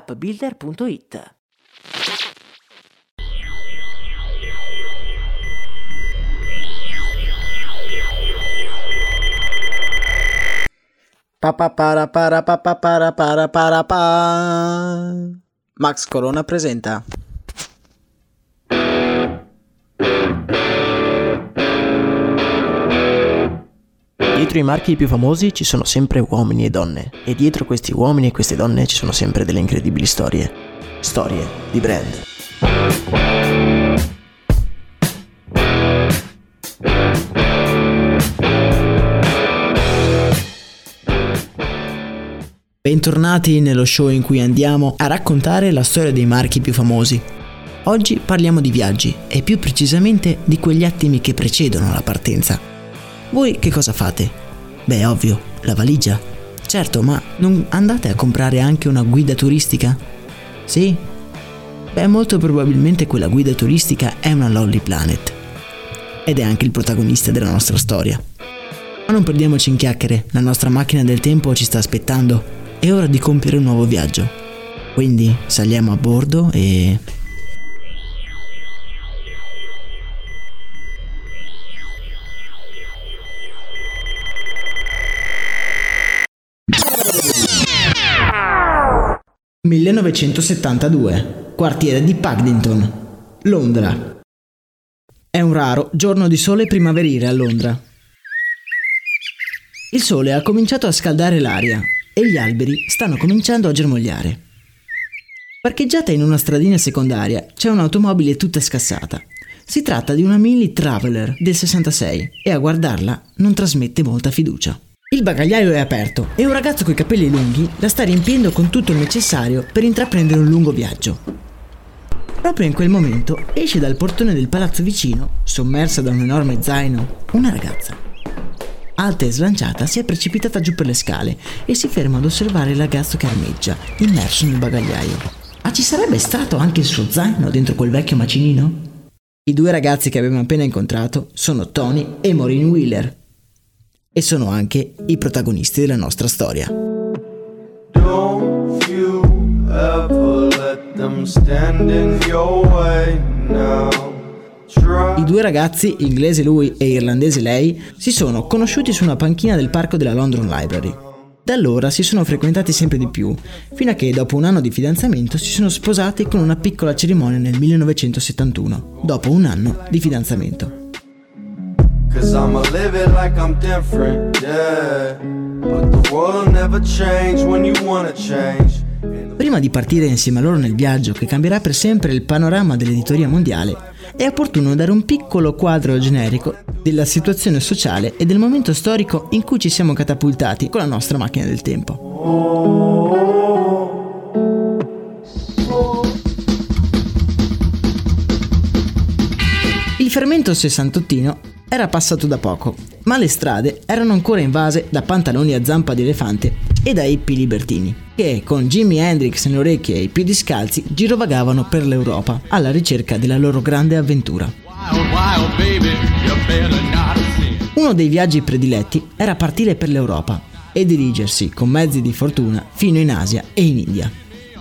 appbuilder.it. Max Corona presenta Dietro i marchi più famosi ci sono sempre uomini e donne e dietro questi uomini e queste donne ci sono sempre delle incredibili storie. Storie di brand. Bentornati nello show in cui andiamo a raccontare la storia dei marchi più famosi. Oggi parliamo di viaggi e più precisamente di quegli attimi che precedono la partenza voi che cosa fate? Beh, ovvio, la valigia. Certo, ma non andate a comprare anche una guida turistica? Sì? Beh, molto probabilmente quella guida turistica è una Lolly Planet. Ed è anche il protagonista della nostra storia. Ma non perdiamoci in chiacchiere, la nostra macchina del tempo ci sta aspettando. È ora di compiere un nuovo viaggio. Quindi saliamo a bordo e 1972, quartiere di Paddington, Londra. È un raro giorno di sole primaverile a Londra. Il sole ha cominciato a scaldare l'aria e gli alberi stanno cominciando a germogliare. Parcheggiata in una stradina secondaria c'è un'automobile tutta scassata. Si tratta di una Mini Traveler del 66 e a guardarla non trasmette molta fiducia. Il bagagliaio è aperto e un ragazzo coi capelli lunghi la sta riempiendo con tutto il necessario per intraprendere un lungo viaggio. Proprio in quel momento esce dal portone del palazzo vicino, sommersa da un enorme zaino, una ragazza. Alta e slanciata si è precipitata giù per le scale e si ferma ad osservare il ragazzo che armeggia, immerso nel bagagliaio. Ma ci sarebbe stato anche il suo zaino dentro quel vecchio macinino? I due ragazzi che abbiamo appena incontrato sono Tony e Maureen Wheeler, e sono anche i protagonisti della nostra storia. I due ragazzi, inglese lui e irlandese lei, si sono conosciuti su una panchina del parco della London Library. Da allora si sono frequentati sempre di più, fino a che dopo un anno di fidanzamento si sono sposati con una piccola cerimonia nel 1971, dopo un anno di fidanzamento. Cause I'ma live it like I'm different, yeah. But the world never change when you wanna change. Prima di partire insieme a loro nel viaggio che cambierà per sempre il panorama dell'editoria mondiale, è opportuno dare un piccolo quadro generico della situazione sociale e del momento storico in cui ci siamo catapultati con la nostra macchina del tempo. Il fermento sessantottino era passato da poco, ma le strade erano ancora invase da pantaloni a zampa di elefante e da hippie libertini, che con Jimi Hendrix nelle orecchie e i piedi scalzi girovagavano per l'Europa alla ricerca della loro grande avventura. Uno dei viaggi prediletti era partire per l'Europa e dirigersi con mezzi di fortuna fino in Asia e in India.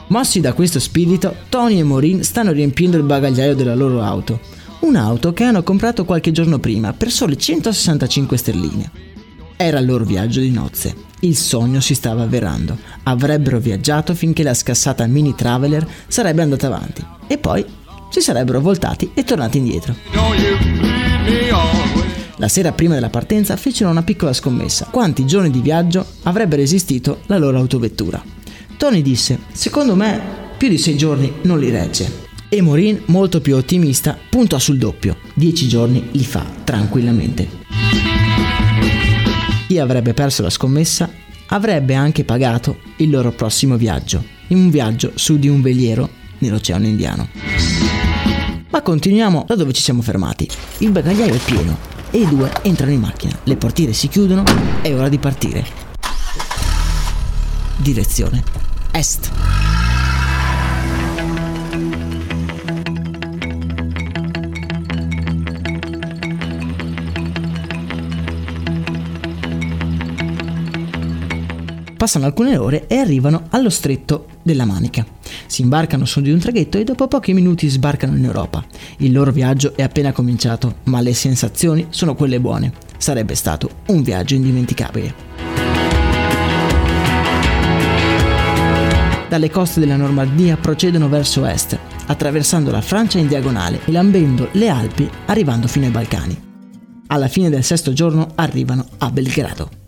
Mossi da questo spirito, Tony e Maureen stanno riempiendo il bagagliaio della loro auto, un'auto che hanno comprato qualche giorno prima per sole 165 sterline. Era il loro viaggio di nozze. Il sogno si stava avverando. Avrebbero viaggiato finché la scassata Mini Traveler sarebbe andata avanti e poi si sarebbero voltati e tornati indietro. La sera prima della partenza fecero una piccola scommessa. Quanti giorni di viaggio avrebbe resistito la loro autovettura? Tony disse, secondo me più di sei giorni non li regge. E Maureen, molto più ottimista, puntò sul doppio. Dieci giorni li fa tranquillamente. Chi avrebbe perso la scommessa avrebbe anche pagato il loro prossimo viaggio, in un viaggio su di un veliero nell'Oceano Indiano. Ma continuiamo da dove ci siamo fermati. Il bagagliaio è pieno e i due entrano in macchina. Le portiere si chiudono, è ora di partire. Direzione est. Passano alcune ore e arrivano allo stretto della Manica. Si imbarcano su di un traghetto e dopo pochi minuti sbarcano in Europa. Il loro viaggio è appena cominciato, ma le sensazioni sono quelle buone. Sarebbe stato un viaggio indimenticabile. Dalle coste della Normandia procedono verso est, attraversando la Francia in diagonale e lambendo le Alpi arrivando fino ai Balcani. Alla fine del sesto giorno arrivano a Belgrado.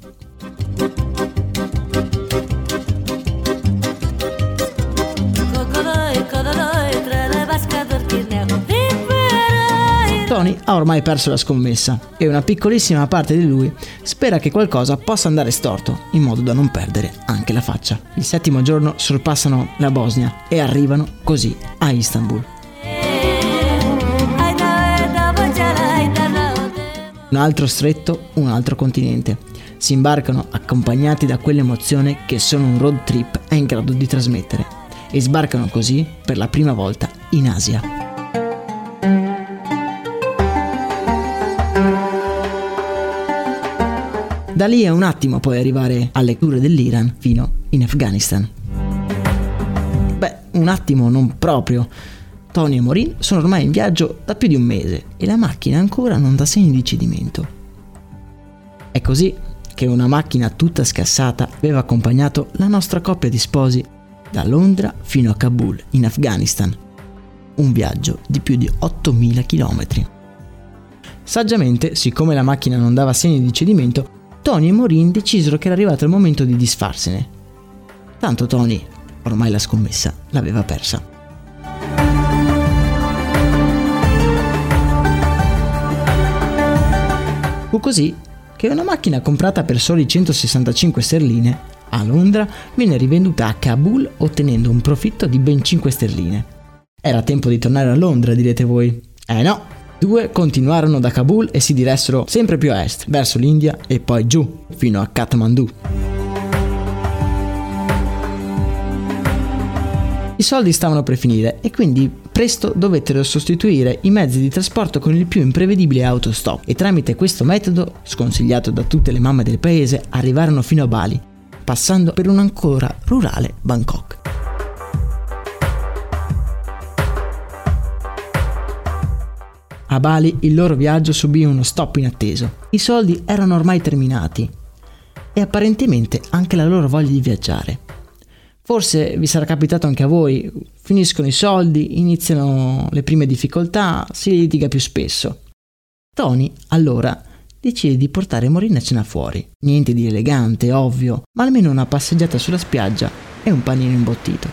Tony ha ormai perso la scommessa e una piccolissima parte di lui spera che qualcosa possa andare storto in modo da non perdere anche la faccia. Il settimo giorno sorpassano la Bosnia e arrivano così a Istanbul. Un altro stretto, un altro continente. Si imbarcano accompagnati da quell'emozione che solo un road trip è in grado di trasmettere e sbarcano così per la prima volta in Asia. Da lì è un attimo poi arrivare alle cure dell'Iran fino in Afghanistan. Beh, un attimo non proprio. Tony e Maureen sono ormai in viaggio da più di un mese e la macchina ancora non dà segni di cedimento. È così che una macchina tutta scassata aveva accompagnato la nostra coppia di sposi da Londra fino a Kabul, in Afghanistan. Un viaggio di più di 8.000 km. Saggiamente, siccome la macchina non dava segni di cedimento, Tony e Maureen decisero che era arrivato il momento di disfarsene. Tanto Tony, ormai la scommessa, l'aveva persa. Fu così che una macchina comprata per soli 165 sterline a Londra venne rivenduta a Kabul ottenendo un profitto di ben 5 sterline. Era tempo di tornare a Londra, direte voi. Eh no, due continuarono da Kabul e si diressero sempre più a est, verso l'India e poi giù, fino a Kathmandu. I soldi stavano per finire e quindi presto dovettero sostituire i mezzi di trasporto con il più imprevedibile autostop e tramite questo metodo, sconsigliato da tutte le mamme del paese, arrivarono fino a Bali, passando per un ancora rurale Bangkok. A Bali il loro viaggio subì uno stop inatteso. I soldi erano ormai terminati e apparentemente anche la loro voglia di viaggiare. Forse vi sarà capitato anche a voi, finiscono i soldi, iniziano le prime difficoltà, si litiga più spesso. Tony, allora, decide di portare Maureen a cena fuori. Niente di elegante, ovvio, ma almeno una passeggiata sulla spiaggia e un panino imbottito.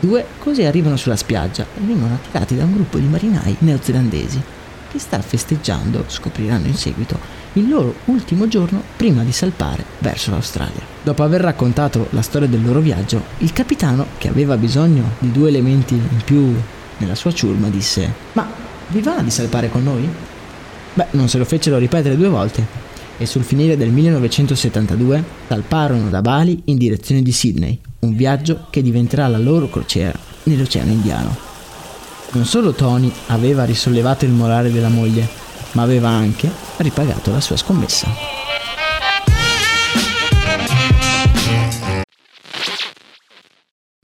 Due così arrivano sulla spiaggia e vengono attirati da un gruppo di marinai neozelandesi che sta festeggiando, scopriranno in seguito, il loro ultimo giorno prima di salpare verso l'Australia. Dopo aver raccontato la storia del loro viaggio, il capitano, che aveva bisogno di due elementi in più nella sua ciurma, disse: Ma vi va di salpare con noi? Beh, non se lo fecero ripetere due volte. e sul finire del 1972 salparono da Bali in direzione di Sydney, un viaggio che diventerà la loro crociera nell'Oceano Indiano. Non solo Tony aveva risollevato il morale della moglie, ma aveva anche ripagato la sua scommessa.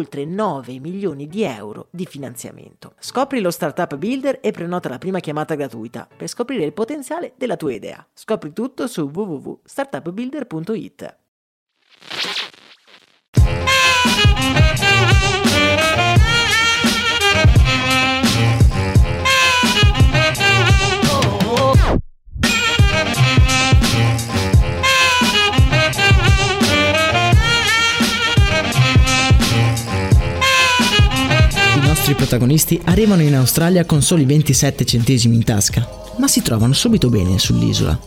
oltre 9 milioni di euro di finanziamento. Scopri lo Startup Builder e prenota la prima chiamata gratuita per scoprire il potenziale della tua idea. Scopri tutto su www.startupbuilder.it. nostri protagonisti arrivano in Australia con soli 27 centesimi in tasca, ma si trovano subito bene sull'isola.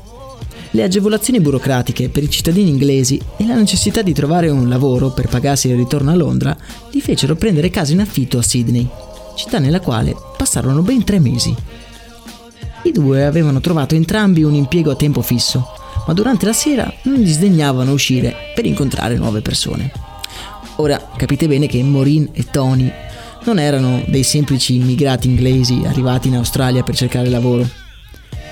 Le agevolazioni burocratiche per i cittadini inglesi e la necessità di trovare un lavoro per pagarsi il ritorno a Londra li fecero prendere casa in affitto a Sydney, città nella quale passarono ben tre mesi. I due avevano trovato entrambi un impiego a tempo fisso, ma durante la sera non disdegnavano uscire per incontrare nuove persone. Ora capite bene che Maureen e Tony non erano dei semplici immigrati inglesi arrivati in Australia per cercare lavoro.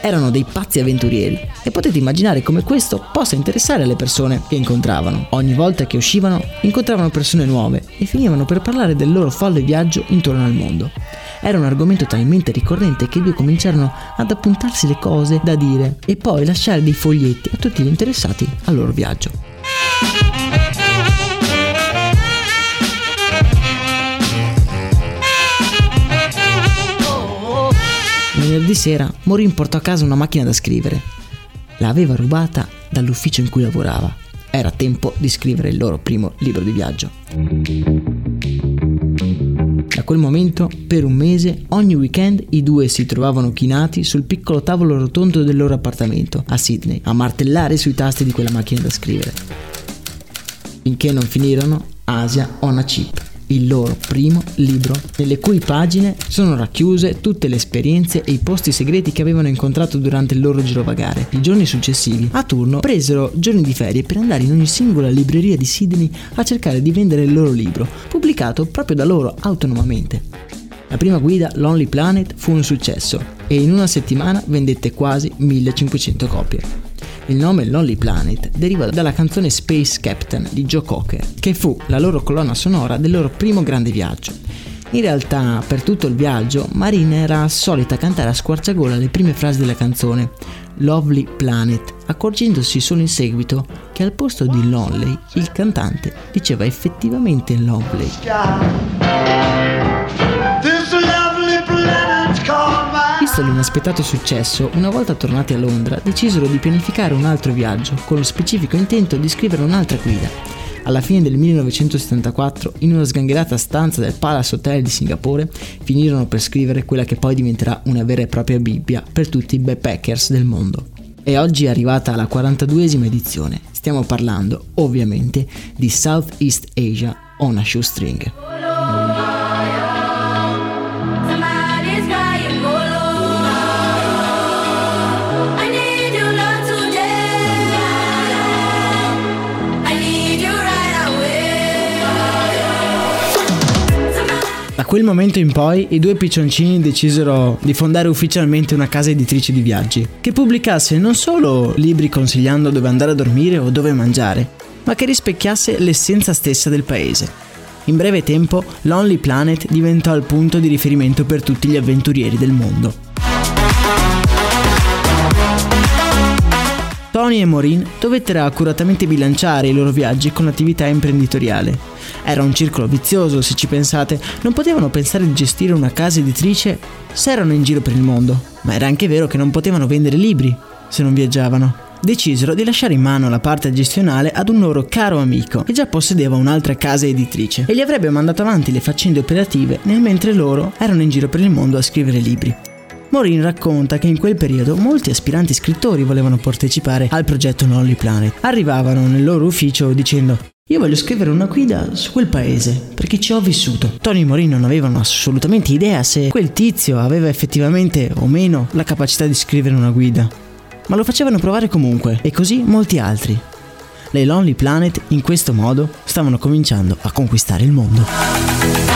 Erano dei pazzi avventurieri e potete immaginare come questo possa interessare alle persone che incontravano. Ogni volta che uscivano incontravano persone nuove e finivano per parlare del loro folle viaggio intorno al mondo. Era un argomento talmente ricorrente che i due cominciarono ad appuntarsi le cose da dire e poi lasciare dei foglietti a tutti gli interessati al loro viaggio. Venerdì sera Morin portò a casa una macchina da scrivere. L'aveva rubata dall'ufficio in cui lavorava. Era tempo di scrivere il loro primo libro di viaggio. Da quel momento, per un mese, ogni weekend i due si trovavano chinati sul piccolo tavolo rotondo del loro appartamento a Sydney a martellare sui tasti di quella macchina da scrivere. Finché non finirono Asia on a Chip il loro primo libro, nelle cui pagine sono racchiuse tutte le esperienze e i posti segreti che avevano incontrato durante il loro girovagare. I giorni successivi, a turno, presero giorni di ferie per andare in ogni singola libreria di Sydney a cercare di vendere il loro libro, pubblicato proprio da loro autonomamente. La prima guida, Lonely Planet, fu un successo e in una settimana vendette quasi 1500 copie. Il nome Lonely Planet deriva dalla canzone Space Captain di Joe Cocker, che fu la loro colonna sonora del loro primo grande viaggio. In realtà, per tutto il viaggio, Marina era solita cantare a squarciagola le prime frasi della canzone Lovely Planet, accorgendosi solo in seguito che al posto di Lonely il cantante diceva effettivamente Lovely. Visto l'inaspettato successo, una volta tornati a Londra, decisero di pianificare un altro viaggio, con lo specifico intento di scrivere un'altra guida. Alla fine del 1974, in una sgangherata stanza del Palace Hotel di Singapore, finirono per scrivere quella che poi diventerà una vera e propria Bibbia per tutti i backpackers del mondo. E oggi è arrivata la 42esima edizione. Stiamo parlando, ovviamente, di Southeast Asia on a Shoestring. Quel momento in poi i due piccioncini decisero di fondare ufficialmente una casa editrice di viaggi, che pubblicasse non solo libri consigliando dove andare a dormire o dove mangiare, ma che rispecchiasse l'essenza stessa del paese. In breve tempo, Lonely Planet diventò il punto di riferimento per tutti gli avventurieri del mondo. Tony e Maureen dovettero accuratamente bilanciare i loro viaggi con l'attività imprenditoriale. Era un circolo vizioso, se ci pensate, non potevano pensare di gestire una casa editrice se erano in giro per il mondo, ma era anche vero che non potevano vendere libri se non viaggiavano decisero di lasciare in mano la parte gestionale ad un loro caro amico che già possedeva un'altra casa editrice e gli avrebbe mandato avanti le faccende operative nel mentre loro erano in giro per il mondo a scrivere libri. Maureen racconta che in quel periodo molti aspiranti scrittori volevano partecipare al progetto Lonely Planet. Arrivavano nel loro ufficio dicendo io voglio scrivere una guida su quel paese perché ci ho vissuto. Tony Maureen non avevano assolutamente idea se quel tizio aveva effettivamente o meno la capacità di scrivere una guida ma lo facevano provare comunque, e così molti altri. Le Lonely Planet in questo modo stavano cominciando a conquistare il mondo.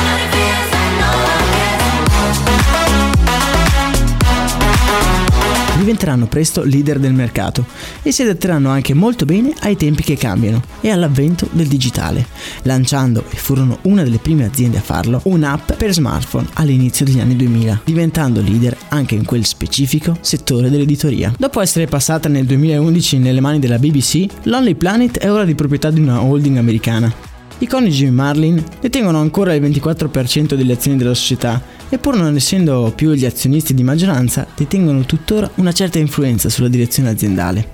Diventeranno presto leader del mercato e si adatteranno anche molto bene ai tempi che cambiano e all'avvento del digitale, lanciando, e furono una delle prime aziende a farlo, un'app per smartphone all'inizio degli anni 2000, diventando leader anche in quel specifico settore dell'editoria. Dopo essere passata nel 2011 nelle mani della BBC, Lonely Planet è ora di proprietà di una holding americana. I coniugi Marlin detengono ancora il 24% delle azioni della società e pur non essendo più gli azionisti di maggioranza, detengono tuttora una certa influenza sulla direzione aziendale.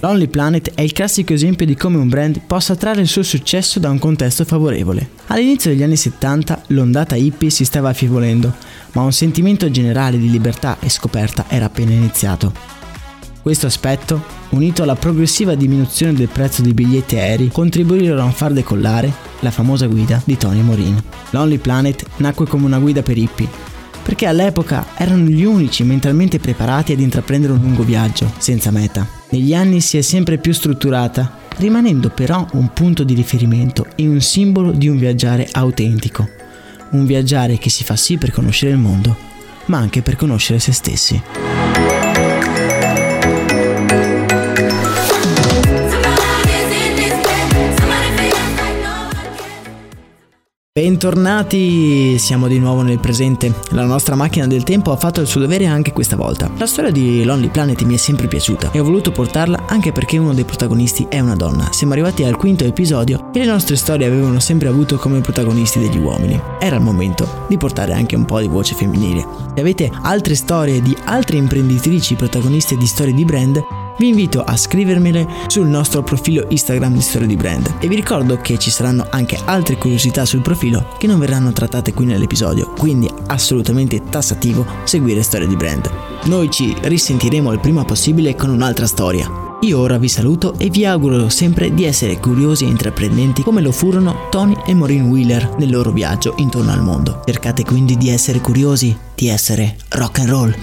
Lonely Planet è il classico esempio di come un brand possa trarre il suo successo da un contesto favorevole. All'inizio degli anni 70 l'ondata hippie si stava affievolendo, ma un sentimento generale di libertà e scoperta era appena iniziato. Questo aspetto, unito alla progressiva diminuzione del prezzo dei biglietti aerei, contribuirono a far decollare la famosa guida di Tony Morin. Lonely Planet nacque come una guida per hippie, perché all'epoca erano gli unici mentalmente preparati ad intraprendere un lungo viaggio, senza meta. Negli anni si è sempre più strutturata, rimanendo però un punto di riferimento e un simbolo di un viaggiare autentico. Un viaggiare che si fa sì per conoscere il mondo, ma anche per conoscere se stessi. Bentornati, siamo di nuovo nel presente. La nostra macchina del tempo ha fatto il suo dovere anche questa volta. La storia di Lonely Planet mi è sempre piaciuta e ho voluto portarla anche perché uno dei protagonisti è una donna. Siamo arrivati al quinto episodio e le nostre storie avevano sempre avuto come protagonisti degli uomini. Era il momento di portare anche un po' di voce femminile. Se avete altre storie di altre imprenditrici protagoniste di storie di brand, vi invito a scrivermele sul nostro profilo Instagram di Storia di Brand e vi ricordo che ci saranno anche altre curiosità sul profilo che non verranno trattate qui nell'episodio, quindi assolutamente tassativo seguire Storia di Brand. Noi ci risentiremo il prima possibile con un'altra storia. Io ora vi saluto e vi auguro sempre di essere curiosi e intraprendenti come lo furono Tony e Maureen Wheeler nel loro viaggio intorno al mondo. Cercate quindi di essere curiosi, di essere rock and roll.